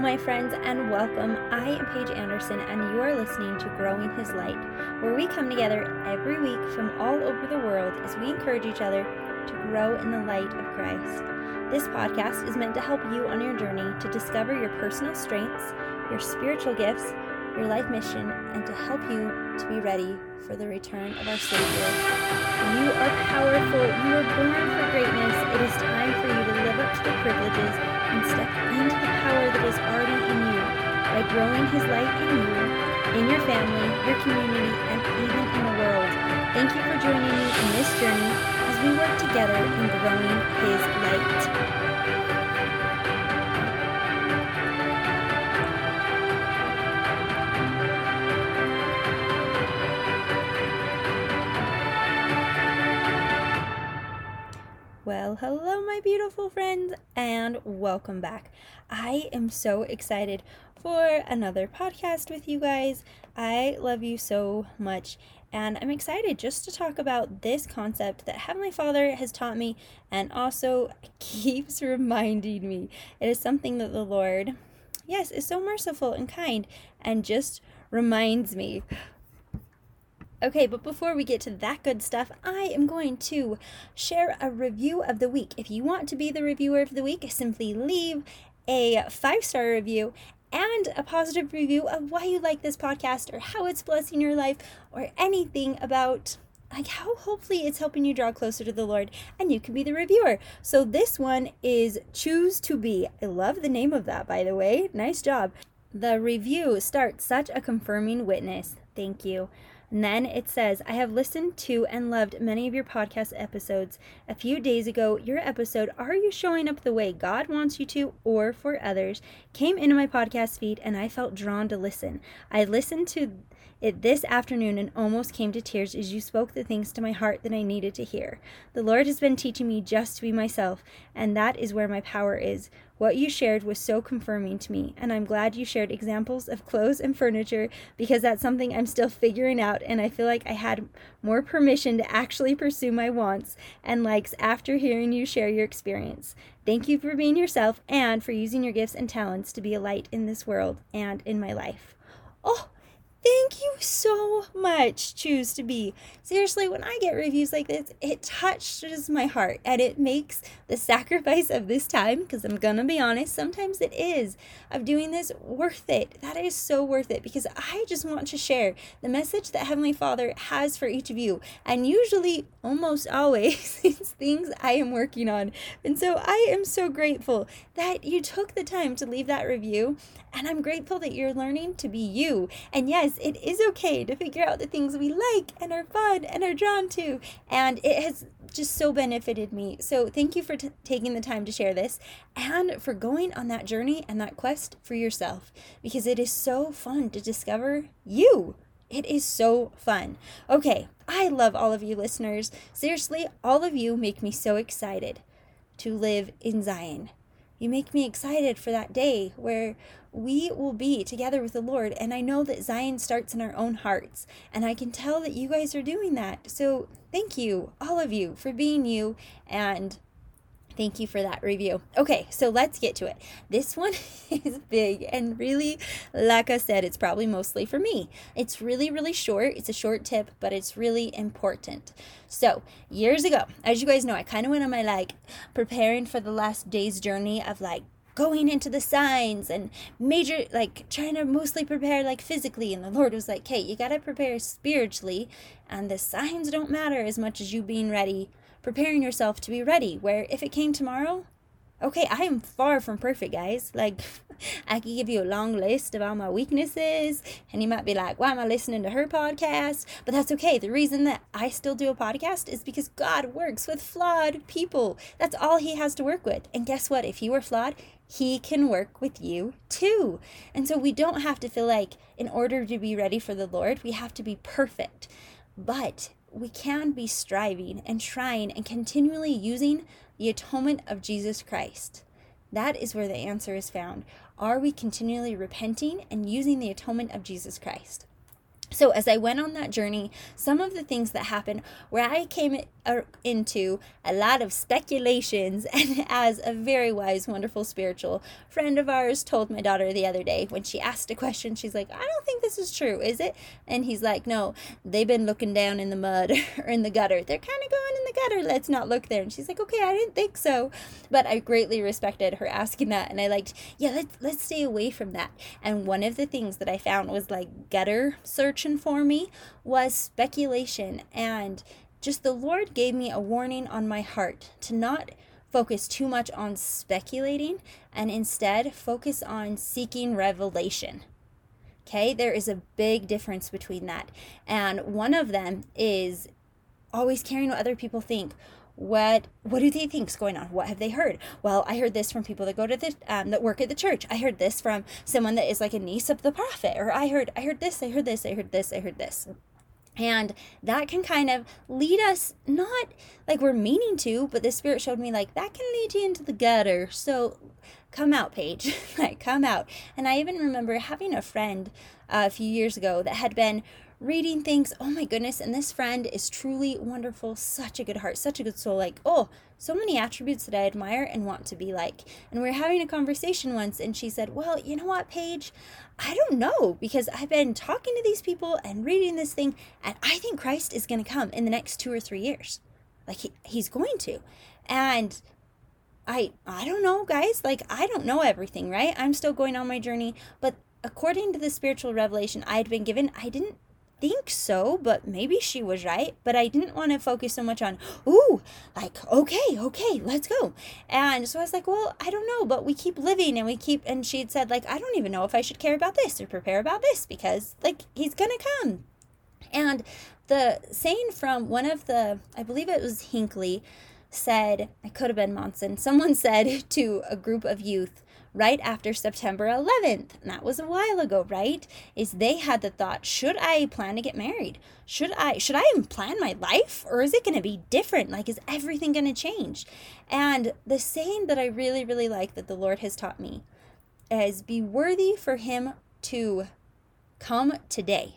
my friends, and welcome. I am Paige Anderson, and you are listening to Growing His Light, where we come together every week from all over the world as we encourage each other to grow in the light of Christ. This podcast is meant to help you on your journey to discover your personal strengths, your spiritual gifts, your life mission, and to help you to be ready for the return of our Savior. You are powerful. You are born for greatness. It is time for you to live up to the privileges growing His light in you, in your family, your community, and even in the world. Thank you for joining me in this journey as we work together in growing His light. Well, hello, my beautiful friends, and welcome back. I am so excited for another podcast with you guys. I love you so much, and I'm excited just to talk about this concept that Heavenly Father has taught me and also keeps reminding me. It is something that the Lord, yes, is so merciful and kind and just reminds me Okay, but before we get to that good stuff, I am going to share a review of the week. If you want to be the reviewer of the week, simply leave a five star review and a positive review of why you like this podcast or how it's blessing your life or anything about like how hopefully it's helping you draw closer to the Lord and you can be the reviewer. So this one is Choose to Be. I love the name of that by the way. Nice job. The review starts such a confirming witness. Thank you. And then it says, I have listened to and loved many of your podcast episodes. A few days ago, your episode, Are You Showing Up the Way God Wants You to or for Others, came into my podcast feed and I felt drawn to listen. I listened to it this afternoon and almost came to tears as you spoke the things to my heart that I needed to hear. The Lord has been teaching me just to be myself, and that is where my power is. What you shared was so confirming to me, and I'm glad you shared examples of clothes and furniture because that's something I'm still figuring out, and I feel like I had more permission to actually pursue my wants and likes after hearing you share your experience. Thank you for being yourself and for using your gifts and talents to be a light in this world and in my life. Oh, Thank you so much, Choose to Be. Seriously, when I get reviews like this, it touches my heart and it makes the sacrifice of this time, because I'm gonna be honest, sometimes it is, of doing this worth it. That is so worth it because I just want to share the message that Heavenly Father has for each of you. And usually, almost always, it's things I am working on. And so I am so grateful that you took the time to leave that review. And I'm grateful that you're learning to be you. And yes, yes, it is okay to figure out the things we like and are fun and are drawn to. And it has just so benefited me. So thank you for t- taking the time to share this and for going on that journey and that quest for yourself because it is so fun to discover you. It is so fun. Okay, I love all of you listeners. Seriously, all of you make me so excited to live in Zion. You make me excited for that day where we will be together with the Lord. And I know that Zion starts in our own hearts. And I can tell that you guys are doing that. So thank you, all of you, for being you. And Thank you for that review. Okay, so let's get to it. This one is big and really, like I said, it's probably mostly for me. It's really, really short. It's a short tip, but it's really important. So, years ago, as you guys know, I kind of went on my like preparing for the last day's journey of like going into the signs and major like trying to mostly prepare like physically and the lord was like hey you got to prepare spiritually and the signs don't matter as much as you being ready preparing yourself to be ready. Where if it came tomorrow, okay, I am far from perfect, guys. Like, I could give you a long list of all my weaknesses, and you might be like, why am I listening to her podcast? But that's okay. The reason that I still do a podcast is because God works with flawed people. That's all He has to work with. And guess what? If you are flawed, He can work with you too. And so we don't have to feel like, in order to be ready for the Lord, we have to be perfect. But we can be striving and trying and continually using the atonement of Jesus Christ. That is where the answer is found. Are we continually repenting and using the atonement of Jesus Christ? So, as I went on that journey, some of the things that happened where I came uh, into a lot of speculations, and as a very wise, wonderful spiritual friend of ours told my daughter the other day when she asked a question, she's like, I don't think this is true, is it? And he's like, No, they've been looking down in the mud or in the gutter. They're kind of going in the gutter. Let's not look there. And she's like, Okay, I didn't think so. But I greatly respected her asking that. And I liked, Yeah, let's, let's stay away from that. And one of the things that I found was like gutter search for me was speculation. And just the Lord gave me a warning on my heart to not focus too much on speculating and instead focus on seeking revelation. Okay, there is a big difference between that. And one of them is always caring what other people think what what do they think's going on? What have they heard? Well i heard this from people that go to the um, that work at the church. I heard this from someone that is like a niece of the prophet or i heard i heard this i heard this i heard this i heard this. And that can kind of lead us not like we're meaning to but the spirit showed me like that can lead you into the gutter. So come out Paige. Like come out. And i even remember having a friend uh, a few years ago that had been reading things. Oh my goodness. And this friend is truly wonderful, such a good heart, such a good soul. Like, oh, so many attributes that I admire and want to be like. And we are having a conversation once, and she said, Well, you know what, Paige? I don't know because I've been talking to these people and reading this thing, and I think Christ is going to come in the next two or three years. Like, he, he's going to. And I I don't know, guys. Like I don't know everything, right? I'm still going on my journey, but according to the spiritual revelation I had been given, I didn't think so, but maybe she was right. But I didn't want to focus so much on, ooh, like, okay, okay, let's go. And so I was like, well, I don't know, but we keep living and we keep, and she had said, like, I don't even know if I should care about this or prepare about this because, like, he's going to come. And the saying from one of the, I believe it was Hinckley, said, I could have been Monson, someone said to a group of youth, right after September 11th. And that was a while ago, right? Is they had the thought, should I plan to get married? Should I should I even plan my life or is it going to be different? Like is everything going to change? And the saying that I really really like that the Lord has taught me is be worthy for him to come today.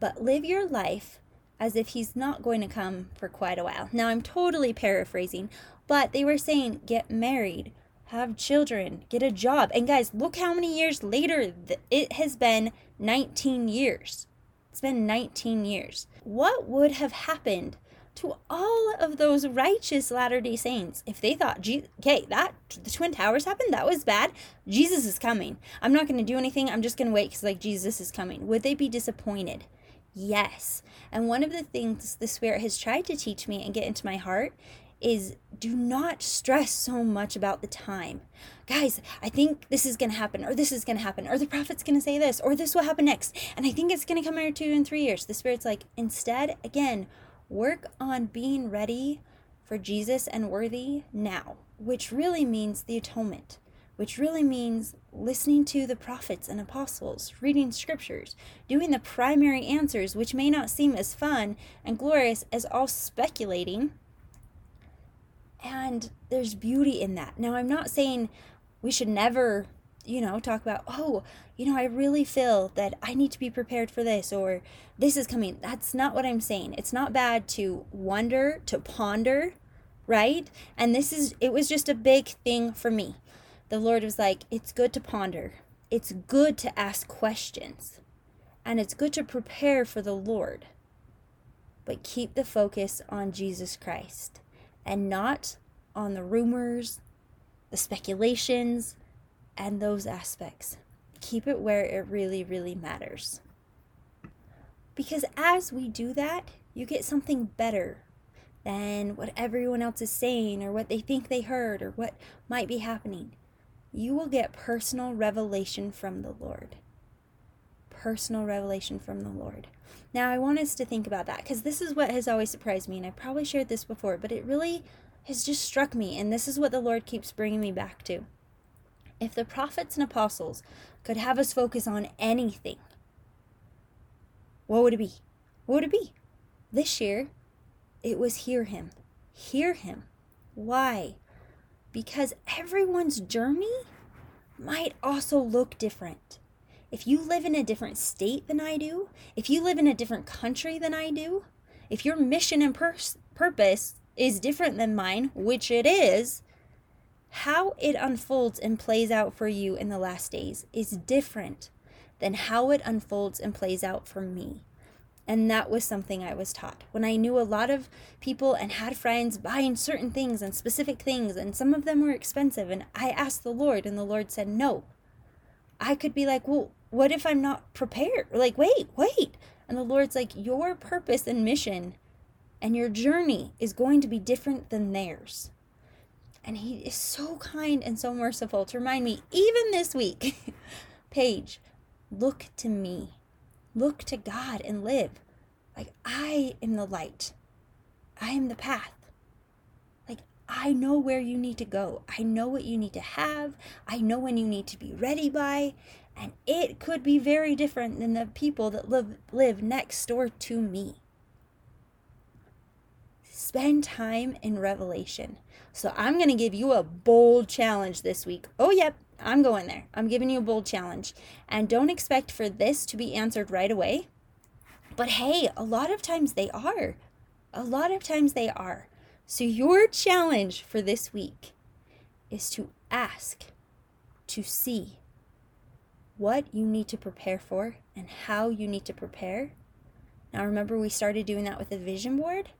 But live your life as if he's not going to come for quite a while. Now I'm totally paraphrasing, but they were saying get married have children, get a job. And guys, look how many years later it has been 19 years. It's been 19 years. What would have happened to all of those righteous Latter day Saints if they thought, okay, that the Twin Towers happened, that was bad. Jesus is coming. I'm not going to do anything. I'm just going to wait because, like, Jesus is coming. Would they be disappointed? Yes. And one of the things the Spirit has tried to teach me and get into my heart is do not stress so much about the time. Guys, I think this is going to happen, or this is going to happen, or the prophet's going to say this, or this will happen next. And I think it's going to come out in two and three years. The Spirit's like, instead, again, work on being ready for Jesus and worthy now, which really means the atonement, which really means listening to the prophets and apostles, reading scriptures, doing the primary answers, which may not seem as fun and glorious as all speculating and there's beauty in that. Now, I'm not saying we should never, you know, talk about, oh, you know, I really feel that I need to be prepared for this or this is coming. That's not what I'm saying. It's not bad to wonder, to ponder, right? And this is, it was just a big thing for me. The Lord was like, it's good to ponder, it's good to ask questions, and it's good to prepare for the Lord. But keep the focus on Jesus Christ and not on the rumors, the speculations, and those aspects. Keep it where it really, really matters. Because as we do that, you get something better than what everyone else is saying or what they think they heard or what might be happening. You will get personal revelation from the Lord. Personal revelation from the Lord. Now, I want us to think about that because this is what has always surprised me, and I probably shared this before, but it really has just struck me, and this is what the Lord keeps bringing me back to. If the prophets and apostles could have us focus on anything, what would it be? What would it be? This year, it was hear him. Hear him. Why? Because everyone's journey might also look different. If you live in a different state than I do, if you live in a different country than I do, if your mission and pur- purpose is different than mine, which it is, how it unfolds and plays out for you in the last days is different than how it unfolds and plays out for me. And that was something I was taught. When I knew a lot of people and had friends buying certain things and specific things, and some of them were expensive, and I asked the Lord, and the Lord said, No. I could be like, Well, what if I'm not prepared? Like, wait, wait. And the Lord's like, Your purpose and mission and your journey is going to be different than theirs. And He is so kind and so merciful to remind me, even this week, Paige, look to me Look to God and live. Like, I am the light, I am the path. Like, I know where you need to go. I know what you need to have. I know when you need to be ready by. And it could be very different than the people that live, live next door to me. Spend time in revelation. So, I'm going to give you a bold challenge this week. Oh, yep, I'm going there. I'm giving you a bold challenge. And don't expect for this to be answered right away. But hey, a lot of times they are. A lot of times they are. So, your challenge for this week is to ask, to see what you need to prepare for and how you need to prepare. Now, remember, we started doing that with a vision board,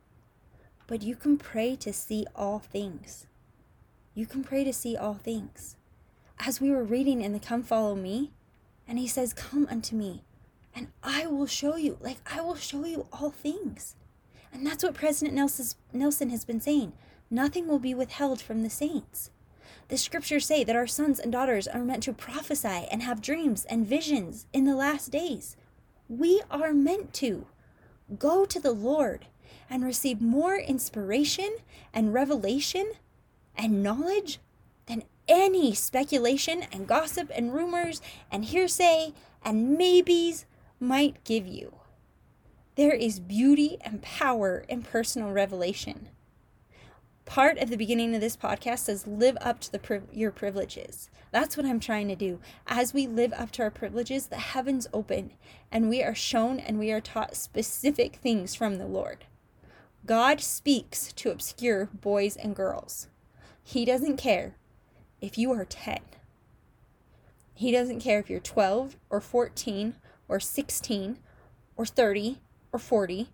but you can pray to see all things. You can pray to see all things as we were reading in the Come Follow Me, and he says, Come unto me, and I will show you, like, I will show you all things. And that's what President Nelson has been saying. Nothing will be withheld from the saints. The scriptures say that our sons and daughters are meant to prophesy and have dreams and visions in the last days. We are meant to go to the Lord and receive more inspiration and revelation and knowledge than any speculation and gossip and rumors and hearsay and maybes might give you. There is beauty and power in personal revelation. Part of the beginning of this podcast says live up to the your privileges. That's what I'm trying to do. As we live up to our privileges, the heavens open and we are shown and we are taught specific things from the Lord. God speaks to obscure boys and girls. He doesn't care if you are 10. He doesn't care if you're 12 or 14 or 16 or 30 or 40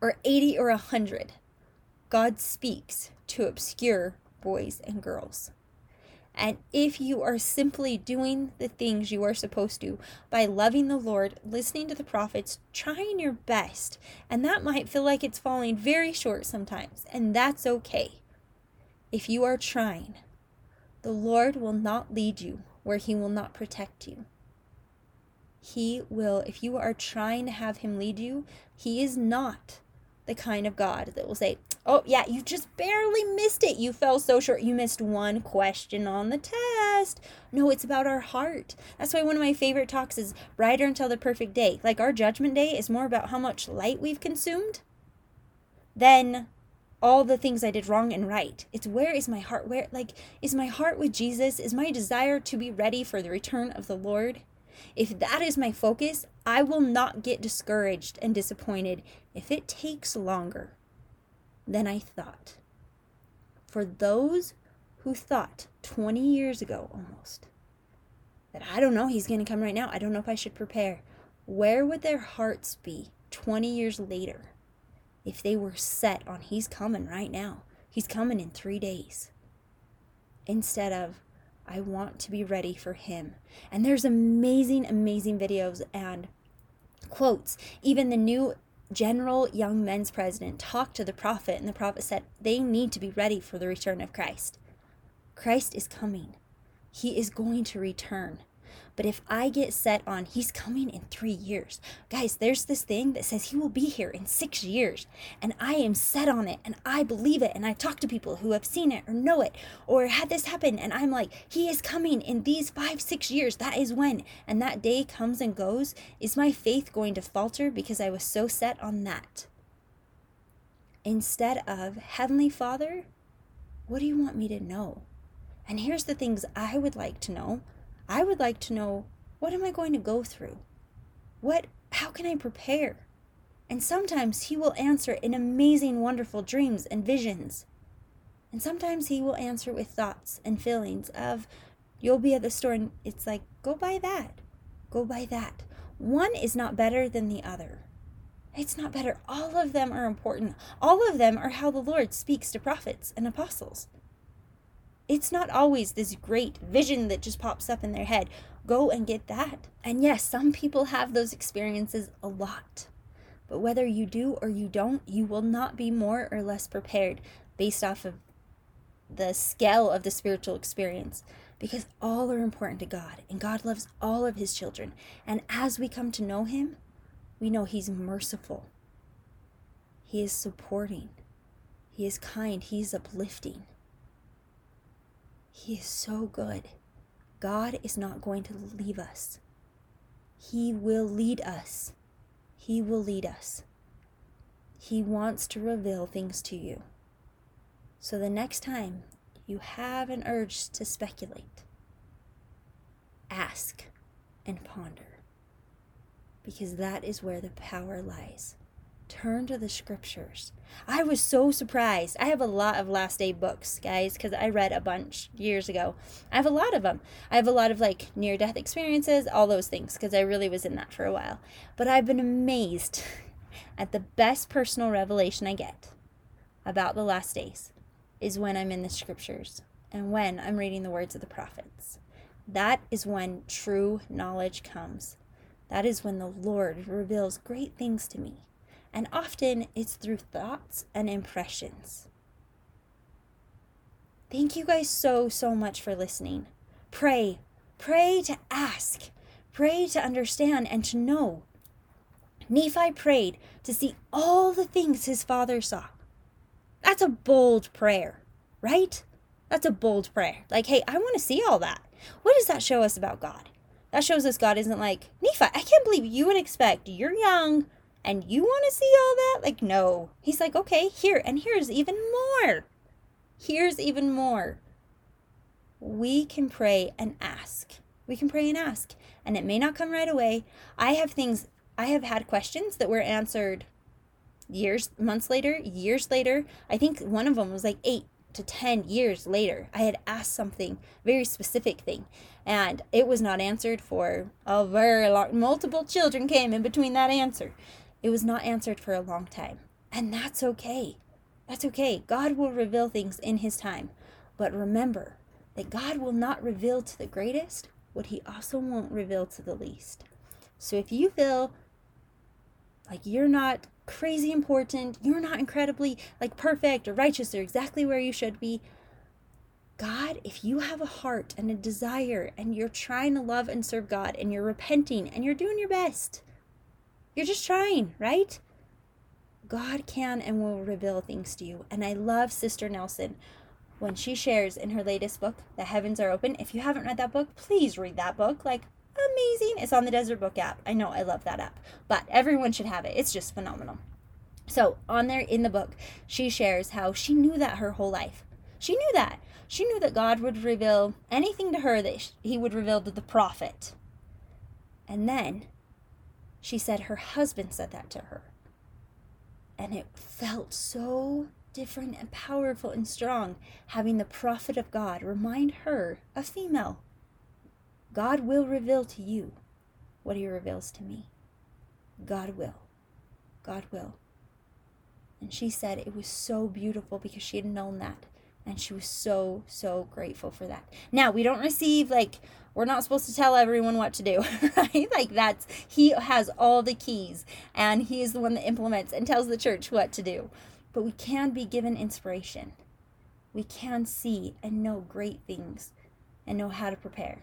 or 80 or 100. God speaks to obscure boys and girls. And if you are simply doing the things you are supposed to by loving the Lord, listening to the prophets, trying your best, and that might feel like it's falling very short sometimes, and that's okay. If you are trying, the Lord will not lead you where He will not protect you. He will, if you are trying to have Him lead you, He is not the kind of God that will say, Oh, yeah, you just barely missed it. You fell so short. You missed one question on the test. No, it's about our heart. That's why one of my favorite talks is Brighter Until the Perfect Day. Like our judgment day is more about how much light we've consumed than all the things I did wrong and right. It's where is my heart? Where, like, is my heart with Jesus? Is my desire to be ready for the return of the Lord? If that is my focus, I will not get discouraged and disappointed if it takes longer than I thought. For those who thought 20 years ago almost that I don't know, he's going to come right now, I don't know if I should prepare, where would their hearts be 20 years later? if they were set on He's coming right now, He's coming in three days, instead of I want to be ready for Him. And there's amazing, amazing videos and quotes. Even the new general young men's president talked to the prophet, and the prophet said they need to be ready for the return of Christ. Christ is coming, He is going to return. But if I get set on he's coming in three years, guys, there's this thing that says he will be here in six years. And I am set on it and I believe it. And I talk to people who have seen it or know it or had this happen. And I'm like, he is coming in these five, six years. That is when. And that day comes and goes. Is my faith going to falter because I was so set on that? Instead of, Heavenly Father, what do you want me to know? And here's the things I would like to know I would like to know What am I going to go through? What how can I prepare? And sometimes he will answer in amazing wonderful dreams and visions. And sometimes he will answer with thoughts and feelings of you'll be at the store and it's like go buy that. Go buy that. One is not better than the other. It's not better. All of them are important. All of them are how the Lord speaks to prophets and apostles. It's not always this great vision that just pops up in their head. Go and get that. And yes, some people have those experiences a lot. But whether you do or you don't, you will not be more or less prepared based off of the scale of the spiritual experience because all are important to God and God loves all of his children. And as we come to know him, we know he's merciful. He is supporting. He is kind. He's uplifting. He is so good. God is not going to leave us. He will lead us. He will lead us. He wants to reveal things to you. So the next time you have an urge to speculate, ask and ponder. Because that is where the power lies. Turn to the scriptures. I was so surprised. I have a lot of last day books, guys, because I read a bunch years ago. I have a lot of them. I have a lot of like near death experiences, all those things, because I really was in that for a while. But I've been amazed at the best personal revelation I get about the last days is when I'm in the scriptures and when I'm reading the words of the prophets. That is when true knowledge comes. That is when the Lord reveals great things to me and often it's through thoughts and impressions. Thank you guys so, so much for listening. Pray, pray to ask, pray to understand and to know. Nephi prayed to see all the things his father saw. That's a bold prayer, right? That's a bold prayer. Like, hey, I want to see all that. What does that show us about God? That shows us God isn't like, Nephi, I can't believe you would expect you're young, and you want to see all that? Like, no. He's like, okay, here, and here's even more. Here's even more. We can pray and ask. We can pray and ask. And it may not come right away. I have things, I have had questions that were answered years, months later, years later. I think one of them was like eight to 10 years later. I had asked something, very specific thing, and it was not answered for a very long, multiple children came in between that answer. It was not answered for a long time. And that's okay. That's okay. God will reveal things in His time. But remember that God will not reveal to the greatest what He also won't reveal to the least. So if you feel like you're not crazy important, you're not incredibly like perfect or righteous or exactly where you should be, God, if you have a heart and a desire and you're trying to love and serve God and you're repenting and you're doing your best, you're just trying, right? God can and will reveal things to you. And I love Sister Nelson when she shares in her latest book, The Heavens Are Open. If you haven't read that book, please read that book. Like, amazing. It's on the Deseret Book app. I know, I love that app. But everyone should have it. It's just phenomenal. So, on there in the book, she shares how she knew that her whole life. She knew that. She knew that God would reveal anything to her that he would reveal to the prophet. And then she said her husband said that to her. And it felt so different and powerful and strong having the prophet of God remind her, a female, God will reveal to you what he reveals to me. God will. God will. And she said it was so beautiful because she had known that. And she was so, so grateful for that. Now, we don't receive like we're not supposed to tell everyone what to do, right? Like that's he has all the keys and he is the one that implements and tells the church what to do. But we can be given inspiration. We can see and know great things and know how to prepare.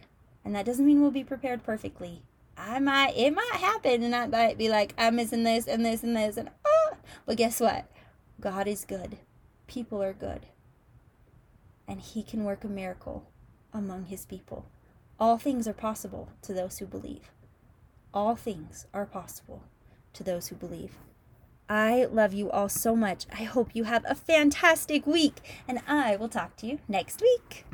And that doesn't mean we'll be prepared perfectly. I might it might happen and I might be like, I'm missing this and this and this and oh but guess what? God is good. People are good. And he can work a miracle among his people. All things are possible to those who believe. All things are possible to those who believe. I love you all so much. I hope you have a fantastic week, and I will talk to you next week.